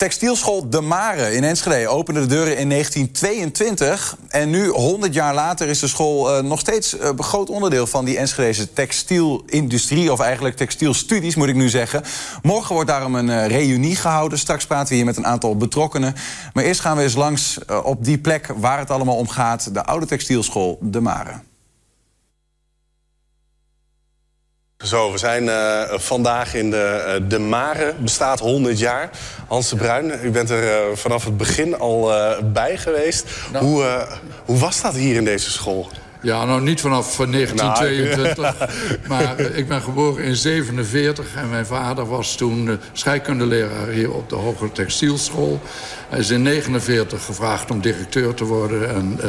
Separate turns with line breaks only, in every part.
Textielschool De Mare in Enschede opende de deuren in 1922. En nu, 100 jaar later, is de school uh, nog steeds een groot onderdeel van die Enschedeze textielindustrie. Of eigenlijk textielstudies, moet ik nu zeggen. Morgen wordt daarom een uh, reunie gehouden. Straks praten we hier met een aantal betrokkenen. Maar eerst gaan we eens langs op die plek waar het allemaal om gaat: de oude textielschool De Mare.
Zo, we zijn uh, vandaag in de, uh, de Mare, bestaat 100 jaar. Hans de Bruin, u bent er uh, vanaf het begin al bij geweest. Nou. Hoe, hoe was dat hier in deze school?
Ja, nou niet vanaf 1922. Nou, maar ik ben geboren in 47 en mijn vader was toen scheikundeleraar hier op de Hoge Textielschool. Hij is in 49 gevraagd om directeur te worden. En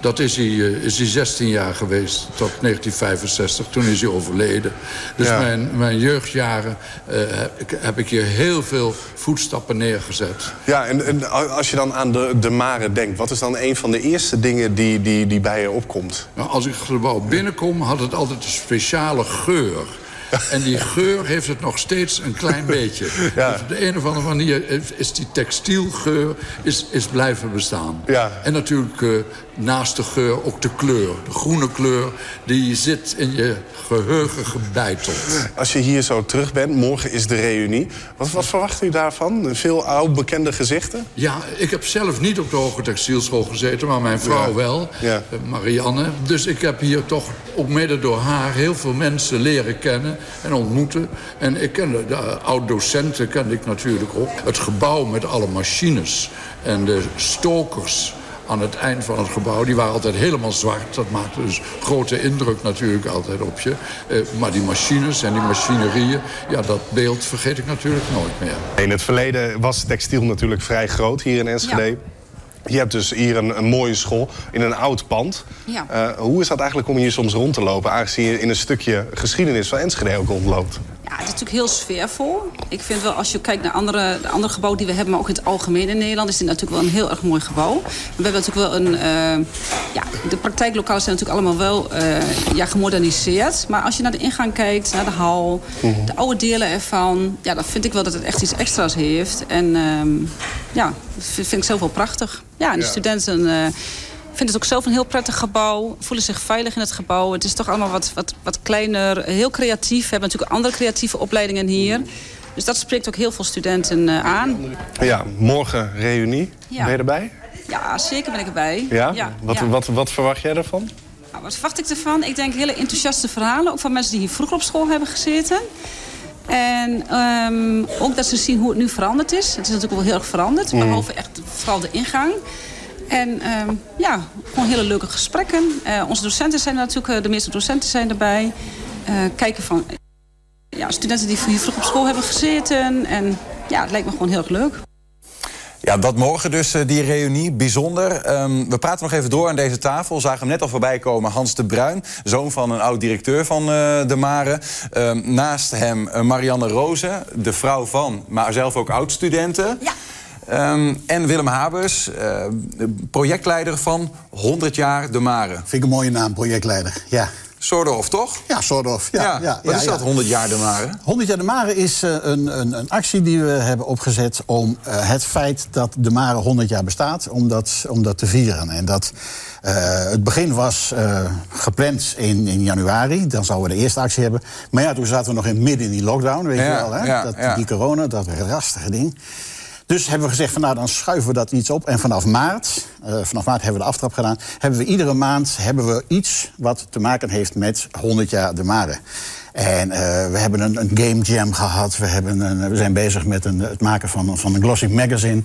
dat is hij, uh, is hij 16 jaar geweest, tot 1965. Toen is hij overleden. Dus ja. mijn, mijn jeugdjaren uh, heb, heb, ik hier heel veel voetstappen neergezet.
Ja, en, en, als je dan aan de, de Mare denkt... wat is dan een van de eerste dingen die, die, die bij je opkomt?
Nou, als ik het gebouw binnenkom, had het altijd een speciale geur... En die geur heeft het nog steeds een klein beetje. Ja. Dus op de een of andere manier is die textielgeur is, is blijven bestaan.
Ja.
En natuurlijk uh, naast de geur ook de kleur. De groene kleur, die zit in je geheugen gebeiteld.
Als je hier zo terug bent, morgen is de reunie. Wat, wat verwacht u daarvan? Veel oud bekende gezichten?
Ja, ik heb zelf niet op de Hoge Textielschool gezeten... maar mijn vrouw ja. wel,
ja.
Marianne. Dus ik heb hier toch ook mede door haar heel veel mensen leren kennen en ontmoeten. En ik kende de oud-docenten kende ik natuurlijk ook. Het gebouw met alle machines en de stokers aan het eind van het gebouw. Die waren altijd helemaal zwart. Dat maakte dus grote indruk natuurlijk altijd op je. Uh, maar die machines en die machinerieën... ja, dat beeld vergeet ik natuurlijk nooit meer.
In het verleden was textiel natuurlijk vrij groot hier in Enschede. Ja. Je hebt dus hier een, een, mooie school in een oud pand.
Ja.
Uh, hoe is dat eigenlijk om hier soms rond te lopen... aangezien je in een stukje geschiedenis van Enschede ook rondloopt?
Ja, het is natuurlijk heel sfeervol. Ik vind wel, als je kijkt naar andere, de andere gebouwen die we hebben... maar ook in het algemeen in Nederland... is dit natuurlijk wel een heel erg mooi gebouw. We hebben natuurlijk wel een... Uh, ja, de praktijklokalen zijn natuurlijk allemaal wel uh, ja, gemoderniseerd. Maar als je naar de ingang kijkt, naar de hal... Mm -hmm. de oude delen ervan... ja, dan vind ik wel dat het echt iets extra's heeft. En um, ja, dat vind ik zelf wel prachtig. Ja, en de ja. studenten... Uh, vinden het ook zelf een heel prettig gebouw. Voelen zich veilig in het gebouw. Het is toch allemaal wat, wat, wat kleiner. Heel creatief. We hebben natuurlijk andere creatieve opleidingen hier. Dus dat spreekt ook heel veel studenten uh, aan.
Ja, morgen reunie.
Ja.
Ben je erbij?
Ja, zeker ben ik erbij.
Ja?
ja
wat. Wat, wat verwacht jij ervan?
Nou, wat verwacht ik ervan? Ik denk hele enthousiaste verhalen. Ook van mensen die hier vroeger op school hebben gezeten. En um, ook dat ze zien hoe het nu veranderd is. Het is natuurlijk wel heel erg veranderd. Mm. Behalve echt vooral de ingang. En um, ja, gewoon hele leuke gesprekken. Uh, onze docenten zijn er natuurlijk, uh, de meeste docenten zijn erbij. Uh, kijken van ja, studenten die hier vroeg op school hebben gezeten. En ja, het lijkt me gewoon heel erg leuk.
Ja, dat morgen dus, die reunie. Bijzonder. Um, we praten nog even door aan deze tafel. We zagen hem net al voorbij komen. Hans de Bruin, zoon van een oud-directeur van uh, de Mare. Um, naast hem Marianne Rozen, de vrouw van, maar zelf ook oud-studenten.
Ja.
Um, en Willem Habers, uh, projectleider van 100 jaar de Mare.
Vind ik een mooie naam, projectleider. Ja.
Soordorf, toch?
Ja, Soordorf. Ja,
ja,
ja,
Wat
ja,
is dat, 100 jaar de Mare?
100 jaar de Mare is uh, een, een, een, actie die we hebben opgezet... om uh, het feit dat de Mare 100 jaar bestaat, om dat, om dat te vieren. En dat, uh, het begin was gepland in, in januari. Dan zouden we de eerste actie hebben. Maar ja, toen zaten we nog in, midden in die lockdown, weet je wel. Hè? Dat, Die corona, dat rastige ding. Dus hebben we gezegd van nou dan schuiven we dat iets op. En vanaf maart, uh, vanaf maart hebben we de aftrap gedaan. Hebben we iedere maand hebben we iets wat te maken heeft met 100 jaar de Mare. En uh, we hebben een, een, game jam gehad. We, hebben een, we zijn bezig met een, het maken van, van een glossy magazine.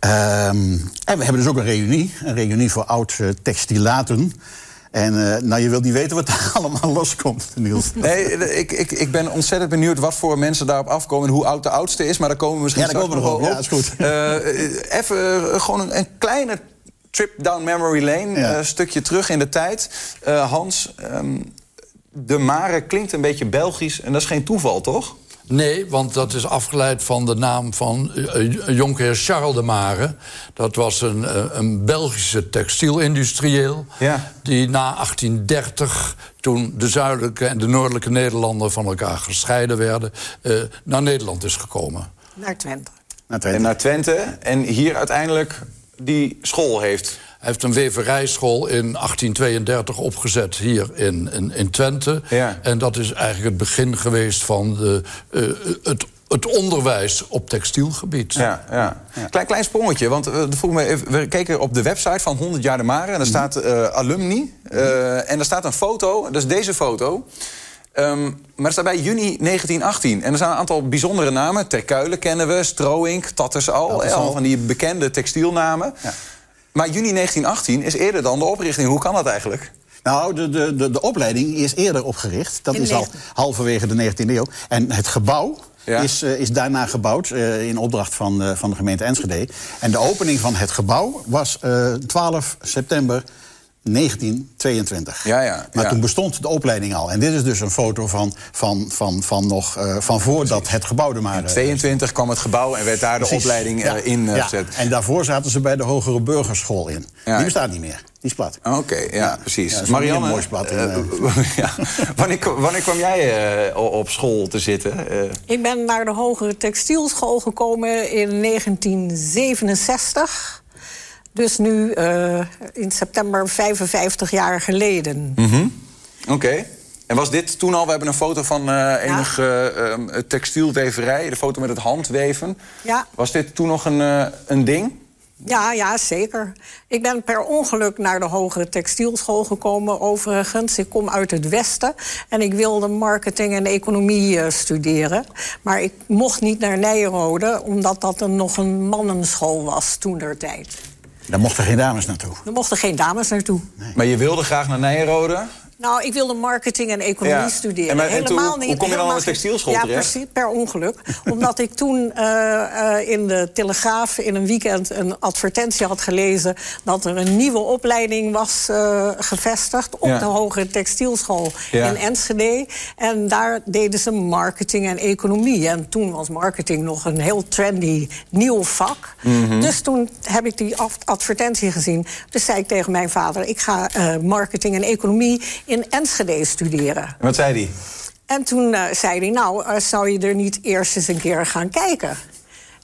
Um, en we hebben dus ook een reunie. Een reunie voor oud uh, textilaten. En uh, nou, je wilt niet weten wat daar allemaal loskomt, Niels.
Nee, ik, ik, ik ben ontzettend benieuwd wat voor mensen daarop afkomen... en hoe oud de oudste is, maar daar komen we misschien
ja, daar komen we nog op.
op.
Ja, is goed.
Uh, even uh, gewoon een, een, kleine trip down memory lane. Ja. Een stukje terug in de tijd. Hans, um, de Mare klinkt een beetje Belgisch en dat is geen toeval, toch?
Nee, want dat is afgeleid van de naam van uh, jonkheer Charles de Mare. Dat was een, uh, een Belgische textielindustrieel...
Ja.
die na 1830, toen de zuidelijke en de noordelijke Nederlanden... van elkaar gescheiden werden, uh, naar Nederland is gekomen.
Naar Twente.
Naar Twente.
En naar Twente. En hier uiteindelijk die school heeft.
Hij heeft een weverijschool in 1832 opgezet hier in, in, in Twente.
Ja.
En dat is eigenlijk het begin geweest van de, eh, het, het onderwijs op textielgebied.
Ja, ja. Klein, klein sprongetje, want eh, vroeg me even, we keken op de website van 100 jaar de Mare... en daar staat eh, alumni, eh, en er staat een foto, dat is deze foto... Ehm, maar er staat bij juni 1918. En er zijn een aantal bijzondere namen. Terkuilen kennen we, Stroink, Tattersal.
Tattersal.
Allemaal van die bekende textielnamen.
Ja.
Maar juni 1918 is eerder dan de oprichting. Hoe kan dat eigenlijk?
Nou, de, de, de, de opleiding is eerder opgericht. Dat is al
19
halverwege de 19e eeuw. En het gebouw
Ja.
is, eh, is daarna gebouwd eh, in opdracht van, eh, van de gemeente Enschede. En de opening van het gebouw was eh, 12 september 1922.
Ja, ja,
Maar
ja.
toen bestond de opleiding al. En dit is dus een foto van, van, van, van, nog, eh, van voordat het gebouw er maar...
In
eh,
22 kwam het gebouw en werd daar de opleiding
Ja.
eh, in eh,
Ja.
gezet.
En daarvoor zaten ze bij de Hogere Burgerschool in.
Ja.
Die bestaat niet meer. Die is plat.
Oké, ja, precies.
Ja,
Marianne,
mooi blad in,
eh,
eh.
ja. wanneer, kwam- wanneer kwam jij eh, op school te zitten? Eh,
Ik ben naar de hogere textielschool gekomen in 1967. Dus nu eh, in september 55 jaar geleden.
Oké. En was dit toen al? We hebben een foto van eh enig eh, ehm, textielweverij. De foto met het handweven.
Ja.
Was dit toen nog een, een ding?
Ja, ja, zeker. Ik ben per ongeluk naar de hogere textielschool gekomen. Overigens, ik kom uit het Westen en ik wilde marketing en economie studeren. Maar ik mocht niet naar Nijrode, omdat dat een, nog een mannenschool was toen der tijd.
Daar mochten geen dames naartoe.
Er mochten geen dames naartoe.
Maar je wilde graag naar Nijenrode?
Nou, ik wilde marketing en economie
Ja.
studeren.
En maar- en toen-
Helemaal
hoe
niet.
kom je dan aan de textielschool
ja,
terecht?
precies, per ongeluk. Omdat ik toen eh, eh, in de Telegraaf in een weekend een advertentie had gelezen... dat er een nieuwe opleiding was eh, gevestigd op
Ja.
de Hogere Textielschool
Ja.
in Enschede. En daar deden ze marketing en economie. En toen was marketing nog een heel trendy nieuw vak.
Mhm.
Dus toen heb ik die advertentie gezien. Dus zei ik tegen mijn vader... ik ga marketing en economie in Enschede studeren.
En wat zei die?
En toen eh, zei hij, nou, eh, zou je er niet eerst eens een keer gaan kijken?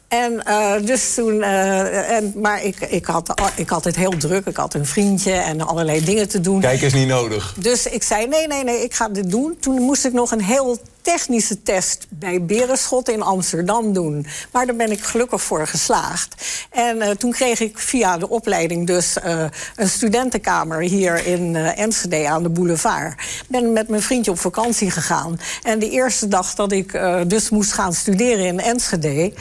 En eh, dus toen, en, maar ik, ik, had, ik had het heel druk. Ik had een vriendje en allerlei dingen te doen.
Kijk is niet nodig.
Dus ik zei, nee, nee, nee, ik ga dit doen. Toen moest ik nog een heel technische test bij Berenschot in Amsterdam doen. Maar daar ben ik gelukkig voor geslaagd. En eh, toen kreeg ik via de opleiding dus eh, een studentenkamer hier in eh, Enschede aan de boulevard. Ben met mijn vriendje op vakantie gegaan. En de eerste dag dat ik dus moest gaan studeren in Enschede...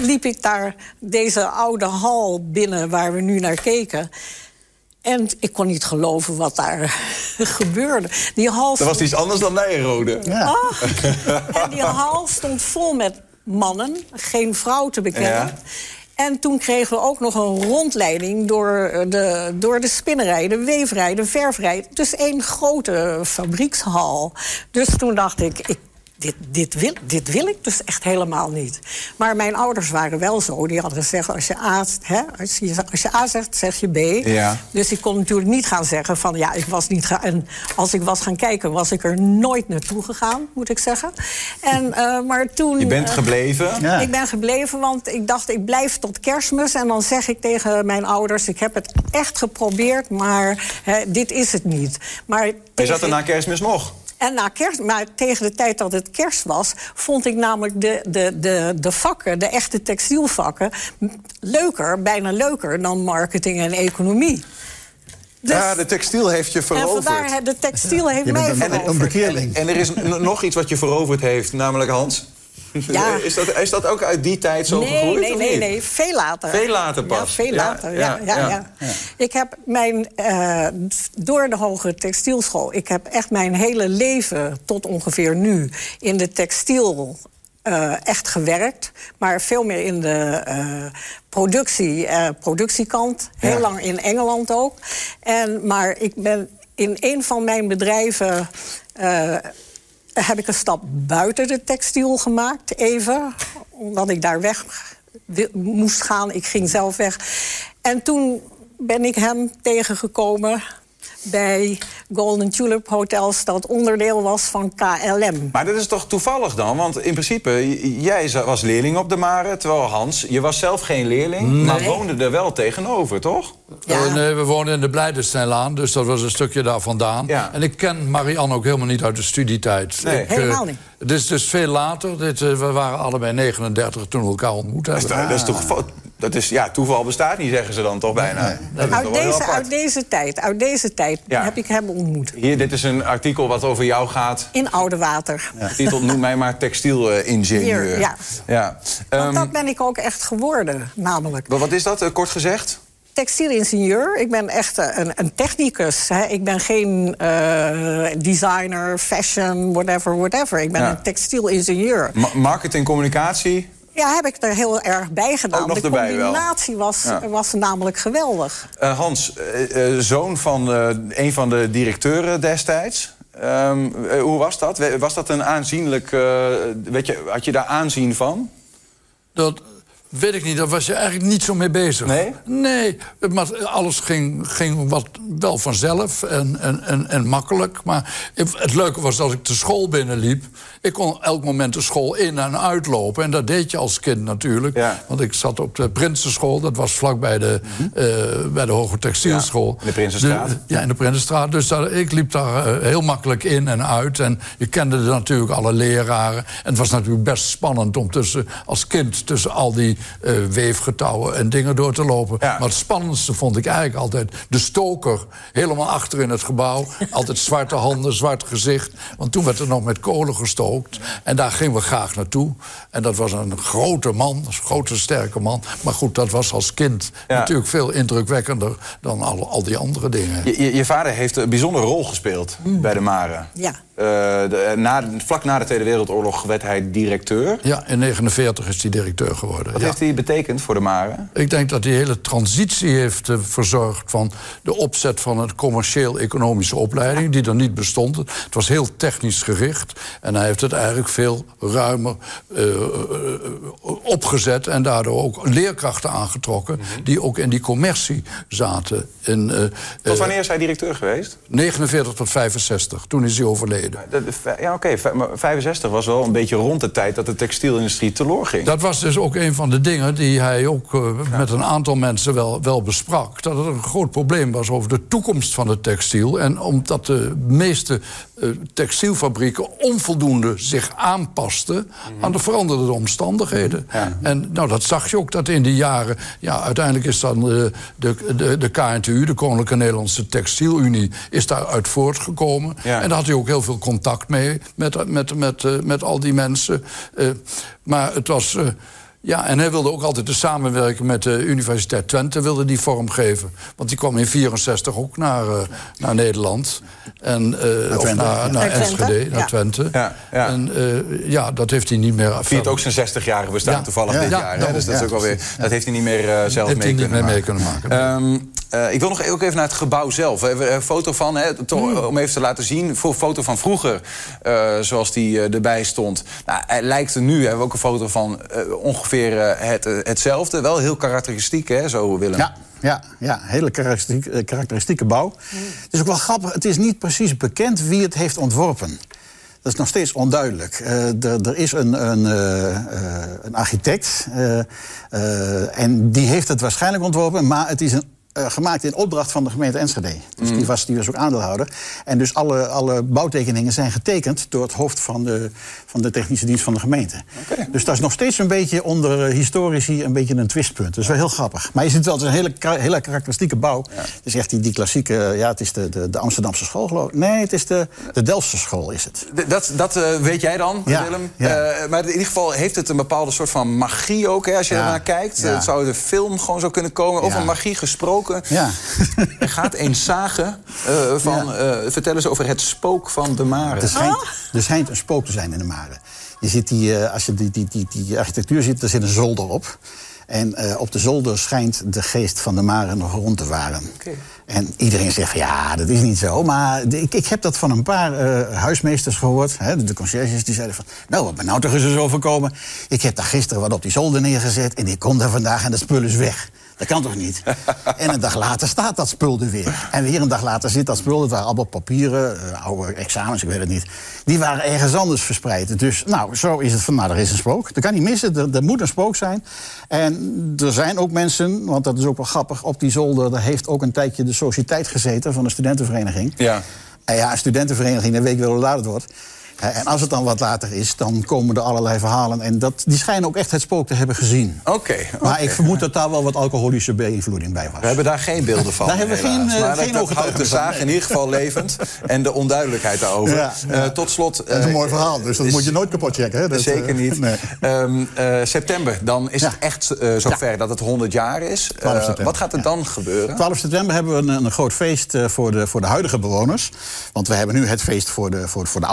liep ik daar deze oude hal binnen waar we nu naar keken... En ik kon niet geloven wat daar gebeurde. Die hal
Dat was iets anders dan Nijenrode.
Ja.
En die hal stond vol met mannen, geen vrouw te bekennen.
Ja.
En toen kregen we ook nog een rondleiding door eh, de, door de spinnerij, de weverij, de ververij. Dus één grote fabriekshal. Dus toen dacht ik, ik dit, dit, wil, dit wil ik dus echt helemaal niet. Maar mijn ouders waren wel zo. Die hadden gezegd, als je A, hè, als je, als je A zegt, zeg je B.
Ja.
Dus ik kon natuurlijk niet gaan zeggen van ja, ik was niet gaan. En als ik was gaan kijken, was ik er nooit naartoe gegaan, moet ik zeggen. En, eh, maar toen.
Je bent
eh,
gebleven.
Ja.
Ik ben gebleven, want ik dacht, ik blijf tot kerstmis. En dan zeg ik tegen mijn ouders, ik heb het echt geprobeerd, maar hè, dit is het niet. Maar
Je zat er na kerstmis nog.
En na kerst, maar tegen de tijd dat het kerst was, vond ik namelijk de, de, de, de vakken, de echte textielvakken, leuker, bijna leuker dan marketing en economie. Dus,
ja, de textiel heeft je
en
veroverd.
vandaar, hè, de textiel heeft mij veroverd.
een bekeerling.
En er is nog iets wat je veroverd heeft, namelijk Hans.
Ja.
Is, dat, is dat ook uit die tijd zo
Nee,
gegroeid?
nee, nee, nee, veel later.
Veel later pas.
Ja, veel later. Ja,
ja,
ja. Ik heb mijn, eh, door de hogere textielschool... ik heb echt mijn hele leven tot ongeveer nu in de textiel... eh, echt gewerkt, maar veel meer in de eh, productie, productiekant. Heel lang in Engeland ook. En, maar ik ben in een van mijn bedrijven heb ik een stap buiten de textiel gemaakt, even. Omdat ik daar weg moest gaan. Ik ging zelf weg. En toen ben ik hem tegengekomen. Bij Golden Tulip Hotels... dat onderdeel was van KLM.
Maar dat is toch toevallig dan? Want in principe, jij was leerling op de Mare... terwijl Hans, je was zelf geen leerling... maar woonde er wel tegenover, toch?
Ja.
Eh, nee, we woonden in de Blijdensteinlaan, dus dat was een stukje daar vandaan.
Ja.
En ik ken Marianne ook helemaal niet uit de studietijd.
Nee.
Ik, eh,
Helemaal niet.
Het is dus veel later. Dit, eh, we waren allebei 39 toen we elkaar ontmoet
Dat is, dat is toch... Dat is, ja, toeval bestaat niet, zeggen ze dan toch bijna. Dat is
Uit deze, uit deze tijd, uit deze tijd
Ja.
heb ik hem ontmoet.
Hier, dit is een artikel wat over jou gaat.
In Oude Water.
Titel Noem mij maar textielingenieur.
Hier, ja.
ja.
Want
Ehm,
dat ben ik ook echt geworden, namelijk.
wat is dat, eh, kort gezegd?
Textielingenieur. Ik ben echt eh, een, een technicus. Hè. Ik ben geen eh, designer, fashion, whatever, whatever. Ik ben
Ja.
een textielingenieur.
Ma- marketing, communicatie.
Ja, heb ik er heel erg bij gedaan.
Ook nog
De
erbij wel.
combinatie was,
Ja.
was namelijk geweldig.
Eh, Hans, eh, eh, zoon van eh, een van de directeuren destijds. Ehm, eh, hoe was dat? Was dat een aanzienlijk... eh, weet je, had je daar aanzien van?
Dat weet ik niet, daar was je eigenlijk niet zo mee bezig.
Nee?
Nee, maar alles ging, ging wat wel vanzelf en, en, en, en makkelijk. Maar het leuke was dat ik de school binnenliep. Ik kon elk moment de school in en uitlopen. En dat deed je als kind natuurlijk.
Ja.
Want ik zat op de Prinsenschool. Dat was vlak bij de, eh, bij de Hoge Textielschool.
Ja, in de Prinsenstraat.
De- ja, in de Prinsenstraat. Dus daar, ik liep daar eh, heel makkelijk in en uit. En je kende natuurlijk alle leraren. En het was natuurlijk best spannend om tussen, als kind tussen al die eh, weefgetouwen en dingen door te lopen.
Ja.
Maar het spannendste vond ik eigenlijk altijd de stoker. Helemaal achter in het gebouw. Altijd zwarte handen, zwart gezicht. Want toen werd er nog met kolen gestookt. En daar gingen we graag naartoe. En dat was een grote man, een grote sterke man. Maar goed, dat was als kind
Ja.
natuurlijk veel indrukwekkender dan al, al die andere dingen.
Je, je, je vader heeft een bijzondere rol gespeeld bij de Mare.
Ja.
Eh, de- na, vlak na de Tweede Wereldoorlog werd hij directeur.
Ja, in 49 is hij directeur geworden.
Wat
ja.
heeft hij betekend voor de Mare?
Ik denk dat hij hele transitie heeft eh, verzorgd van de opzet van een commercieel-economische opleiding, die er niet bestond. Het was heel technisch gericht en hij heeft het eigenlijk veel ruimer eh, eh, opgezet en daardoor ook leerkrachten aangetrokken die ook in die commercie zaten. In, eh,
Tot
eh,
wanneer is hij directeur geweest?
49 tot 65, toen is hij overleden.
Ja, oké. maar 65 was wel een beetje rond de tijd dat de textielindustrie teloor ging.
Dat was dus ook een van de dingen die hij ook eh, met een aantal mensen wel, wel besprak. Dat het een groot probleem was over de toekomst van het textiel. En omdat de meeste textielfabrieken onvoldoende zich aanpasten aan de veranderde omstandigheden.
Ja.
En nou, dat zag je ook dat in die jaren. Ja, uiteindelijk is dan de, de, de, de KNTU, de Koninklijke Nederlandse Textielunie, is daaruit voortgekomen.
Ja.
En daar had hij ook heel veel contact mee met, met, met, eh, met al die mensen. Eh, maar het was. eh, ja, en hij wilde ook altijd de samenwerking met de Universiteit Twente wilde die vormgeven. Want die kwam in 64 ook naar, eh, naar Nederland. En, eh, of
Twente,
naar, naar
Naar
Enschede, naar
ja.
Twente.
Ja, ja.
En eh, ja, dat heeft hij niet meer
viert ook zijn 60-jarige bestaan
Ja.
toevallig
Ja.
dit
Ja,
jaar. hè? Dus dat, is ook wel weer, dat heeft hij niet meer eh, zelf
Heeft
mee maken.
kunnen maken.
Ehm, eh, ik wil nog ook even naar het gebouw zelf. We hebben een foto van, hè,
Hmm.
om even te laten zien. Voor foto van vroeger, eh, zoals die eh, erbij stond. Nou, hij lijkt er nu, hebben we ook een foto van eh, ongeveer eh, het, eh, hetzelfde. Wel heel karakteristiek, hè, zo Willem.
Ja, ja, ja, hele karakteristiek, eh, karakteristieke bouw. Het is ook wel grappig, het is niet precies bekend wie het heeft ontworpen. Dat is nog steeds onduidelijk. Eh, er, is een, een, eh, eh, een architect eh, eh, en die heeft het waarschijnlijk ontworpen, maar het is een, eh, gemaakt in opdracht van de gemeente Enschede. Dus die, was, die was ook aandeelhouder. En dus alle, alle bouwtekeningen zijn getekend door het hoofd van de, van de technische dienst van de gemeente. Dus dat is nog steeds een beetje onder eh, historici een beetje een twistpunt. Dat is wel heel grappig. Maar je ziet wel, het is een hele, hele karakteristieke bouw. Het is echt die, die klassieke, eh, ja, het is de, de, de Amsterdamse school geloof ik. Nee, het is de, de Delftse school is het.
Dat, dat weet jij dan,
Ja,
Willem.
ja.
Maar in ieder geval heeft het een bepaalde soort van magie ook, hè, als je
Ja,
ernaar kijkt.
ja.
Het zou de film gewoon zo kunnen komen. Over
Ja.
magie gesproken.
Ja.
Er gaat een sage eh, van... eh, vertel eens over het spook van de Mare.
Er schijnt, er schijnt een spook te zijn in de Mare. Je ziet die, eh, als je die, die, die, die architectuur ziet, er zit een zolder op. En eh, op de zolder schijnt de geest van de Mare nog rond te waren.
Oké.
En iedereen zegt van ja, dat is niet zo. Maar de- ik, ik heb dat van een paar eh, huismeesters gehoord. Hè, de conciërges die zeiden van... nou, wat ben nou toch eens eens overkomen. Ik heb daar gisteren wat op die zolder neergezet... en ik kom daar vandaag en dat spul is weg. Dat kan toch niet? en een dag later staat dat spul er weer. En weer een dag later zit dat spul, dat waren allemaal papieren, uh, oude examens, ik weet het niet. Die waren ergens anders verspreid. Dus nou, zo is het van, nou, er is een spook. Dat kan niet missen, er, er moet een spook zijn. En er zijn ook mensen, want dat is ook wel grappig, op die zolder... daar heeft ook een tijdje de sociëteit gezeten van de studentenvereniging.
Ja.
En ja, een studentenvereniging, dan weet ik wel hoe laat het wordt. En als het dan wat later is, dan komen er allerlei verhalen. En dat, die schijnen ook echt het spook te hebben gezien.
Oké.
Maar ik vermoed dat daar wel wat alcoholische beïnvloeding bij was.
We hebben daar geen beelden van.
Daar hebben we geen, uh,
maar
geen
dat, dat houdt de zaag in ieder geval levend. En de onduidelijkheid daarover.
Ja, ja.
Uh, tot slot...
dat is een mooi verhaal, dus dat
is,
moet je nooit kapot checken. Hè? Dat,
zeker niet.
Nee.
Um, september, dan is het echt zover dat het 100 jaar is. wat gaat er dan gebeuren?
12 september hebben we een, een groot feest voor de, voor de huidige bewoners. Want we hebben nu het feest voor de, voor, voor de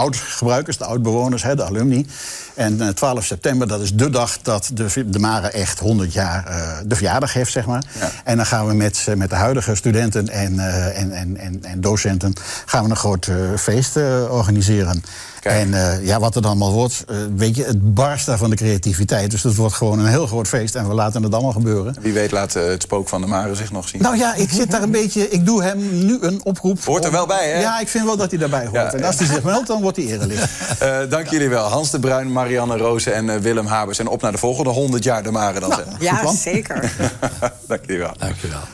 de oud-bewoners de alumni. En 12 eh, september, dat is de dag dat de, de Mare echt 100 jaar uh, de verjaardag heeft, zeg maar.
Ja.
En dan gaan we met, met de huidige studenten en, uh, en, en, en, en, docenten... gaan we een groot feest organiseren.
Kijk.
En uh, ja, wat er dan allemaal wordt, uh, weet je, het barst daar van de creativiteit. Dus dat wordt gewoon een heel groot feest en we laten het allemaal gebeuren.
Wie weet laat uh, het spook van de Mare zich nog zien.
Nou ja, ik zit daar een beetje, ik doe hem nu een oproep.
Hoort er wel bij, hè?
Ja, ik vind wel dat hij daarbij hoort.
Ja,
en als hij zich meldt, dan wordt hij erelid.
dank jullie wel. Hans de Bruin, Marianne Rozen en Willem Habers. En op naar de volgende 100 jaar de Mare dan.
Nou, ja, zeker.
dank jullie wel.
Dank je wel.